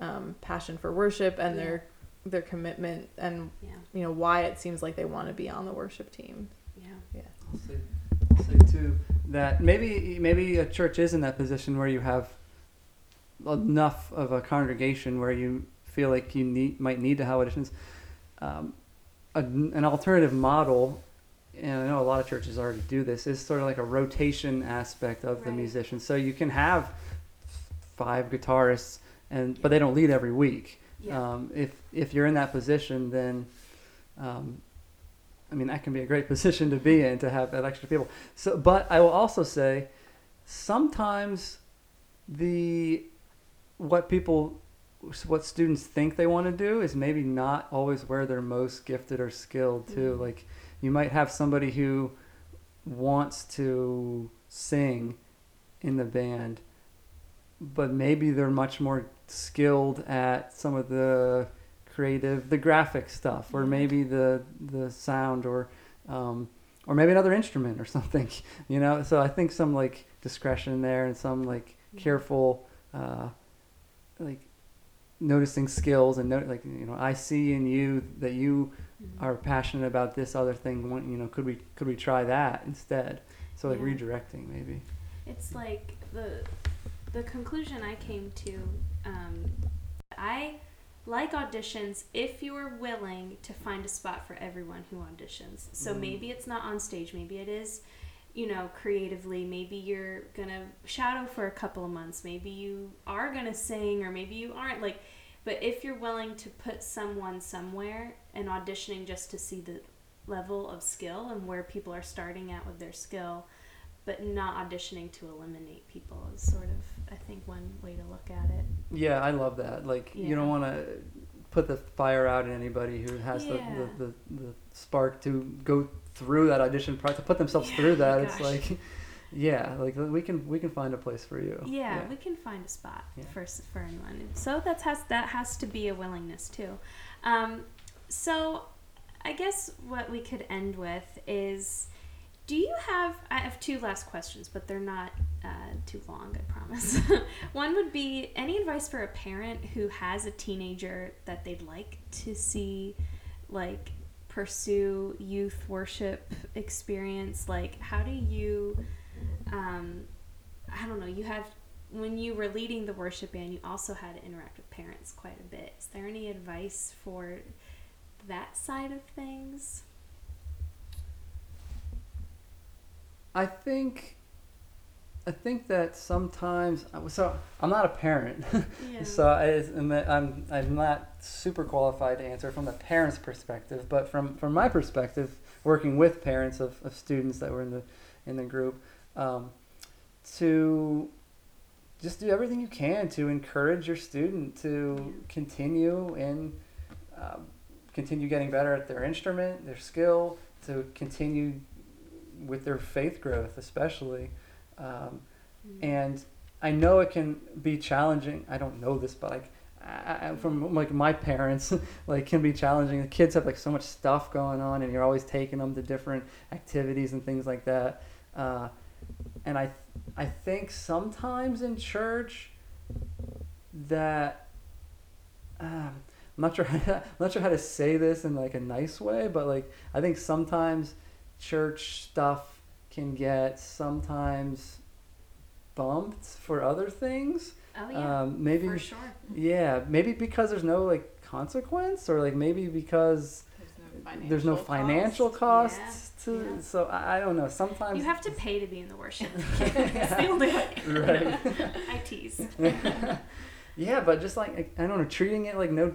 um, passion for worship and Yeah. their their commitment and yeah. you know why it seems like they want to be on the worship team. Yeah. I'll say, I'll say too that maybe maybe a church is in that position where you have enough of a congregation where you feel like you need might need to have auditions. Um, a, an alternative model, and I know a lot of churches already do this, is sort of like a rotation aspect of the Right. musicians. So you can have five guitarists, and but they don't lead every week. Yeah. Um, if if you're in that position, then um, I mean that can be a great position to be in to have that extra people. So, but I will also say, sometimes the what people what students think they want to do is maybe not always where they're most gifted or skilled too. Mhm. Like you might have somebody who wants to sing in the band, but maybe they're much more skilled at some of the creative, the graphic stuff, or maybe the the sound, or um, or maybe another instrument or something. You know, so I think some like discretion there and some like careful, uh, like noticing skills and note like you know I see in you that you Mhm. are passionate about this other thing. You know, could we could we try that instead? So like Yeah. redirecting maybe. It's like the the conclusion I came to. Um, I like auditions if you are willing to find a spot for everyone who auditions. So Mhm. maybe it's not on stage. Maybe it is, you know, creatively. Maybe you're gonna shadow for a couple of months. Maybe you are gonna sing, or maybe you aren't. Like, but if you're willing to put someone somewhere and auditioning just to see the level of skill and where people are starting at with their skill but not auditioning to eliminate people is sort of I think one way to look at it. Yeah, I love that. Like you don't want to put the fire out in anybody who has Yeah. the, the, the, the spark to go through that audition process, to put themselves Yeah, through that. gosh. It's like, yeah, like we can we can find a place for you. Yeah, we can find a spot Yeah. for for anyone. So that has that has to be a willingness too. Um, so I guess what we could end with is Do you have? I have two last questions, but they're not uh, too long. I promise. One would be any advice for a parent who has a teenager that they'd like to see, like pursue youth worship experience. Like, how do you? Um, I don't know. You have when you were leading the worship band, you also had to interact with parents quite a bit. Is there any advice for that side of things? I think I think that sometimes so I'm not a parent, Yeah. so I, I'm I'm not super qualified to answer from the parent's perspective, but from from my perspective, working with parents of, of students that were in the in the group, um, to just do everything you can to encourage your student to Yeah. continue and um, continue getting better at their instrument, their skill, to continue with their faith growth, especially. Um, Mm. and I know it can be challenging. I don't know this, but like I, I- from like my parents, like can be challenging. The kids have like so much stuff going on, and you're always taking them to different activities and things like that. Uh, and I, I think sometimes in church that um, I'm not sure I'm not sure how to say this in like a nice way, but like I think sometimes church stuff can get sometimes bumped for other things. Oh yeah, Um, maybe for sure. yeah, maybe because there's no like consequence, or like maybe because there's no financial cost. costs to. yeah. So I, I don't know. Sometimes You have to pay to be in the worship. it's the only way. Right. I tease. yeah, but just like I don't know, treating it like no,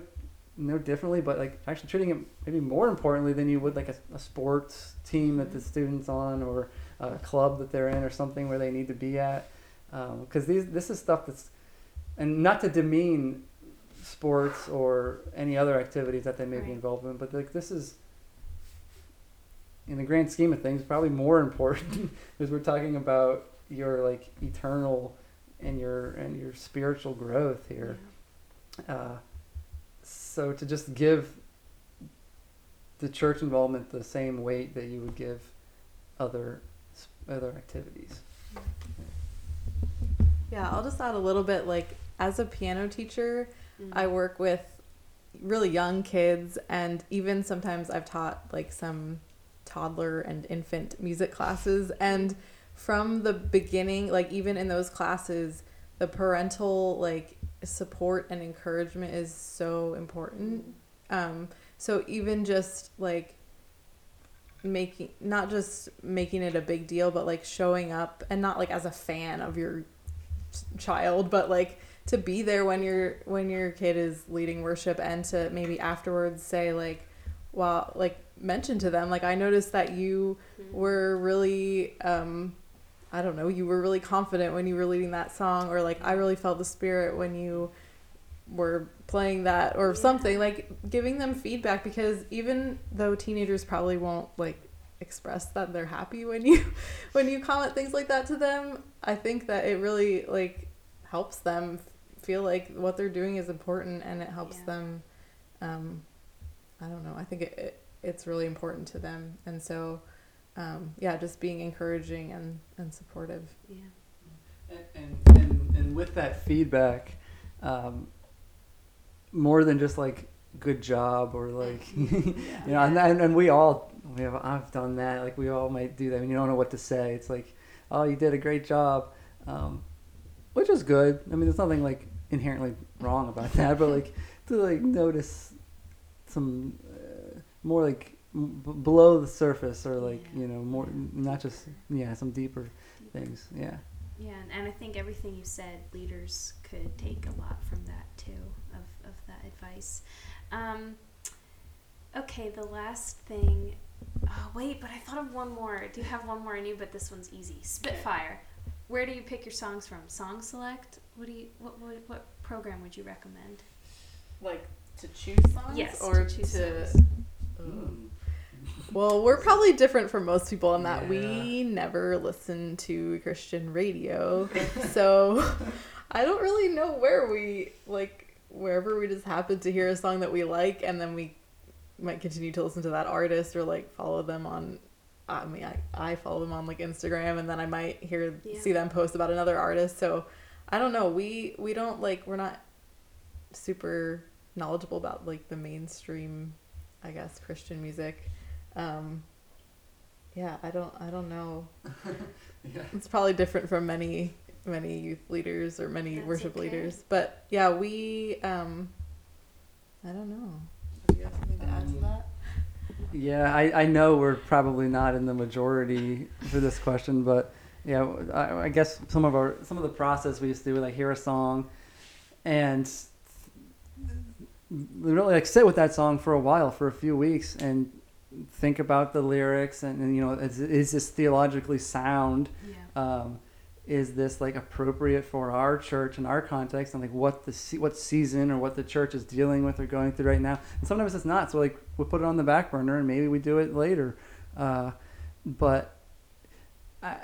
no differently, but like actually treating it maybe more importantly than you would like a, a sports team that the students on or a club that they're in or something where they need to be at, because these this is stuff that's, and not to demean sports or any other activities that they may be involved in, but like this is. In the grand scheme of things, probably more important because we're talking about your like eternal and your and your spiritual growth here. Uh, so to just give the church involvement the same weight that you would give other other activities. Yeah, I'll just add a little bit like as a piano teacher, Mm. I work with really young kids and even sometimes I've taught like some toddler and infant music classes and from the beginning like even in those classes the parental like support and encouragement is so important um so even just like making not just making it a big deal but like showing up and not like as a fan of your child but like to be there when your when your kid is leading worship and to maybe afterwards say like well like mention to them like i noticed that you Mm-hmm. were really um i don't know you were really confident when you were leading that song or like i really felt the spirit when you were playing that or Yeah. something like giving them feedback because even though teenagers probably won't like express that they're happy when you when you comment things like that to them i think that it really like helps them feel like what they're doing is important and it helps Yeah. them um i don't know i think it, it it's really important to them and so um yeah just being encouraging and and supportive Yeah. And and, and, and with that feedback, um, more than just like good job or like you know, and, and, and we all we have I've done that. Like we all might do that when you don't know what to say. It's like, oh, you did a great job, um, which is good. I mean, there's nothing like inherently wrong about that, but like to like notice some uh, more like m- b- below the surface or like Yeah. you know more not just yeah some deeper things. Yeah. Yeah, and, and I think everything you said, leaders could take a lot from that too, of, of that advice. Um, okay, the last thing. Oh, wait, but I thought of one more. I do have one more I knew, but this one's easy. Spitfire. Where do you pick your songs from? Song Select? What do you what what, what program would you recommend? like to choose songs Yes, or to choose to songs. Mm. Well, we're probably different from most people in that Yeah. we never listen to Christian radio. so I don't really know where we like wherever we just happen to hear a song that we like and then we might continue to listen to that artist or like follow them on I mean, I, I follow them on like Instagram, and then I might hear Yeah. see them post about another artist. So I don't know. We we don't like we're not super knowledgeable about like the mainstream, I guess Christian music. Um, yeah, I don't I don't know. Yeah. It's probably different from many many youth leaders or many That's worship okay. leaders. But yeah, we um, I don't know. Do you have something to add to Um, that? Yeah, I, I know we're probably not in the majority for this question, but yeah, I, I guess some of our some of the process we used to do, like hear a song, and really like sit with that song for a while, for a few weeks, and think about the lyrics, and, and you know, is, is this theologically sound? Yeah. um, is this like appropriate for our church and our context and like what the what season or what the church is dealing with or going through right now? And sometimes it's not so like we put it on the back burner and maybe we do it later. Uh, but I,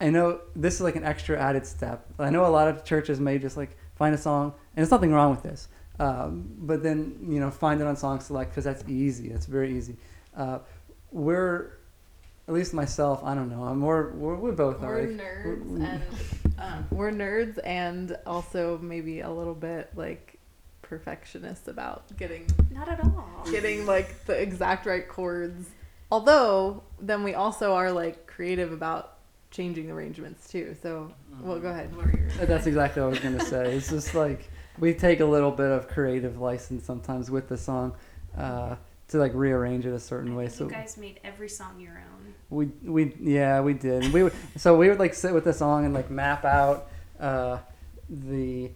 I know this is like an extra added step. I know a lot of churches may just like find a song and there's nothing wrong with this um, but then you know find it on song select because that's easy. It's very easy uh, we're at least myself i don't know i'm more we're, we both are We're like, nerds we're- and um, we're nerds and also maybe a little bit like perfectionist about getting Not at all. getting like the exact right chords. Although then we also are like creative about changing arrangements too. So well, go ahead. What were you gonna That's exactly what I was gonna say. It's just like we take a little bit of creative license sometimes with the song uh, to like rearrange it a certain way. So you guys made every song your own. we we yeah we did. We would so we would like sit with the song and like map out uh, the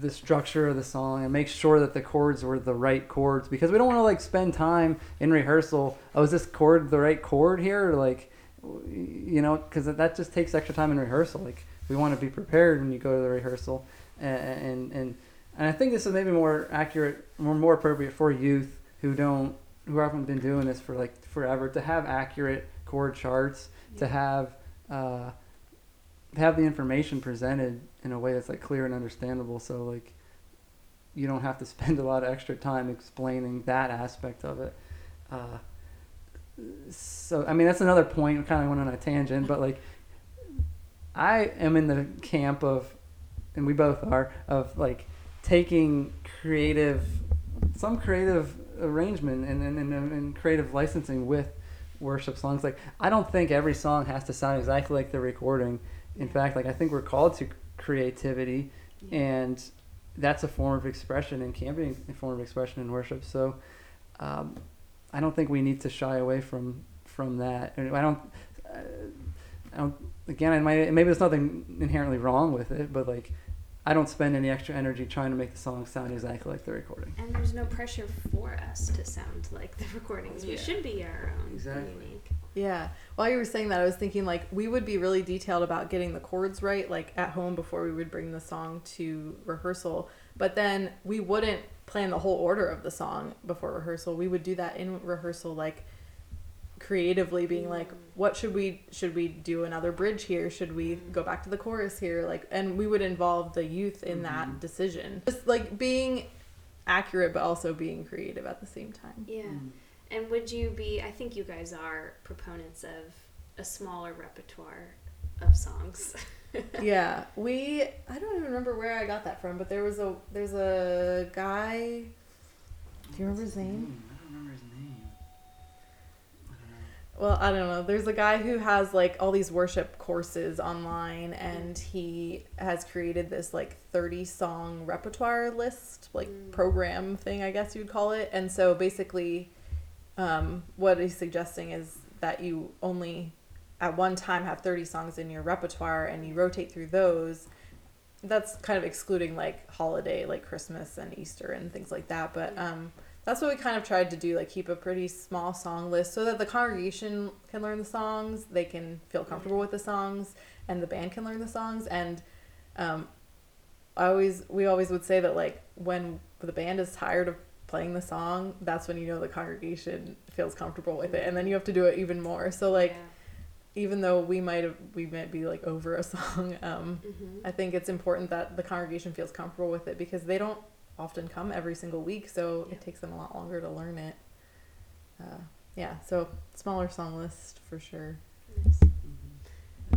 the structure of the song and make sure that the chords were the right chords because we don't want to like spend time in rehearsal. Oh, is this chord the right chord here? Or like, you know, because that just takes extra time in rehearsal. Like we want to be prepared when you go to the rehearsal, and and and, and I think this is maybe more accurate, more more appropriate for youth who don't who haven't been doing this for like forever to have accurate chord charts to have uh, have the information presented in a way that's like clear and understandable. So like you don't have to spend a lot of extra time explaining that aspect of it. Uh, so i mean that's another point we kind of went on a tangent but like i am in the camp of and we both are of like taking creative some creative arrangement and, and, and, and creative licensing with worship songs like i don't think every song has to sound exactly like the recording in Yeah. fact like i think we're called to creativity Yeah. and that's a form of expression and can be a form of expression in worship so um, i don't think we need to shy away from from that and i don't uh, i don't again I might, maybe there's nothing inherently wrong with it but like i don't spend any extra energy trying to make the song sound exactly like the recording And there's no pressure for us to sound like the recordings. We should be our own. Exactly. Unique. Yeah. While you were saying that, I was thinking like we would be really detailed about getting the chords right, like at home before we would bring the song to rehearsal. But then we wouldn't plan the whole order of the song before rehearsal. We would do that in rehearsal, like creatively being like, what should we should we do another bridge here? Should we go back to the chorus here? Like, and we would involve the youth in that mm-hmm. decision. Just like being accurate, but also being creative at the same time. Yeah. Mm-hmm. And would you be? I think you guys are proponents of a smaller repertoire of songs. yeah, we I don't even remember where I got that from, but there was a there's a guy. Do you remember his name? Hmm, I don't remember his name. I don't know. Well, I don't know. There's a guy who has like all these worship courses online, and he has created this like 30 song repertoire list, like Mm. program thing, I guess you'd call it. And so basically, um, what he's suggesting is that you only at one time have 30 songs in your repertoire and you rotate through those. That's kind of excluding like holiday, like Christmas and Easter and things like that. But um, that's what we kind of tried to do like keep a pretty small song list so that the congregation can learn the songs they can feel comfortable with the songs and the band can learn the songs. And um, i always we always would say that like when the band is tired of playing the song that's when you know the congregation feels comfortable with it and then you have to do it even more. So like even though we might have we might be like over a song um, hmm I think it's important that the congregation feels comfortable with it because they don't often come every single week, so Yeah. it takes them a lot longer to learn it. Uh, yeah, so smaller song list for sure. Nice. Mm-hmm.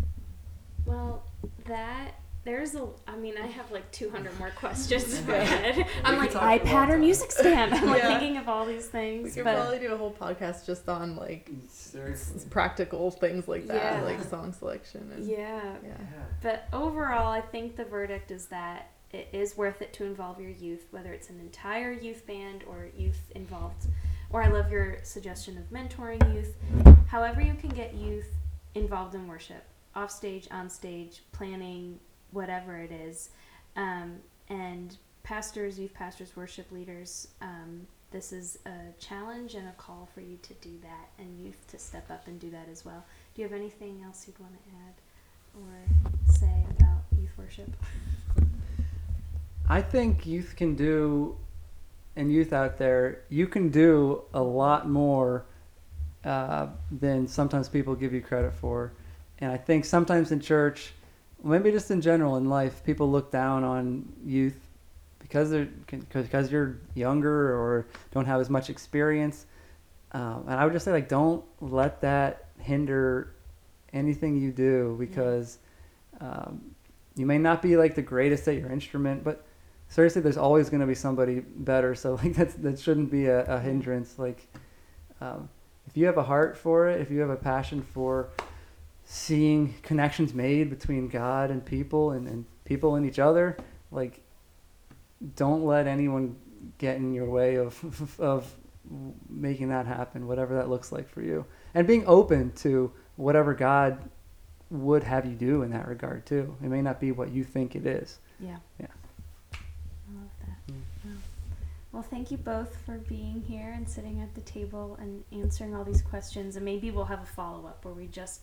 Well, that there's a. I mean, I have like 200 more questions in my head. I'm like talk for a long iPad or music stand. I'm like Yeah. thinking of all these things. We things, could but probably do a whole podcast just on like Seriously. s- practical things like that, Yeah. like song selection. And, yeah. yeah. Yeah. But overall, I think the verdict is that it is worth it to involve your youth, whether it's an entire youth band or youth involved. Or I love your suggestion of mentoring youth. However, you can get youth involved in worship, off stage, on stage, planning, whatever it is. Um, and pastors, youth pastors, worship leaders, um, this is a challenge and a call for you to do that, and youth to step up and do that as well. Do you have anything else you'd want to add? or say about youth worship? I think youth can do, and youth out there, you can do a lot more uh, than sometimes people give you credit for. And I think sometimes in church, maybe just in general in life, people look down on youth because they're because you're younger or don't have as much experience. Um, and I would just say like, don't let that hinder anything you do because um, you may not be like the greatest at your instrument, but seriously, there's always going to be somebody better. So like that's that shouldn't be a, a hindrance. Like um, if you have a heart for it, if you have a passion for seeing connections made between God and people and, and people and each other, like don't let anyone get in your way of of making that happen, whatever that looks like for you, and being open to whatever God would have you do in that regard too. It may not be what you think it is. Yeah. Yeah. I love that. Mm. Wow. Well, thank you both for being here and sitting at the table and answering all these questions. And maybe we'll have a follow up where we just,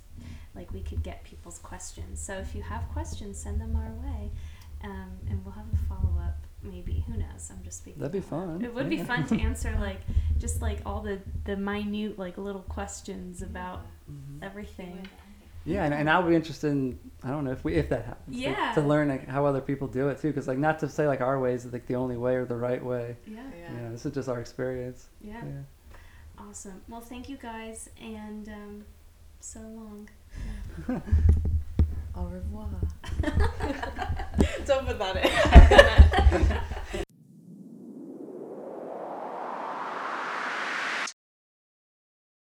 like, we could get people's questions. So if you have questions, send them our way. Um, and we'll have a follow up. Maybe who knows? I'm just speaking. That'd be out loud. fun. It would be fun to answer like just like all the the minute like little questions about everything. Yeah, and, and I would be interested in I don't know if we if that happens. to- Yeah. To, learn like how other people do it too, because like not to say like our way is like the only way or the right way. Yeah. You know, this is just our experience. Yeah. Yeah. Awesome. Well, thank you guys, and um, so long. Au revoir. Don't put that in. I'm gonna,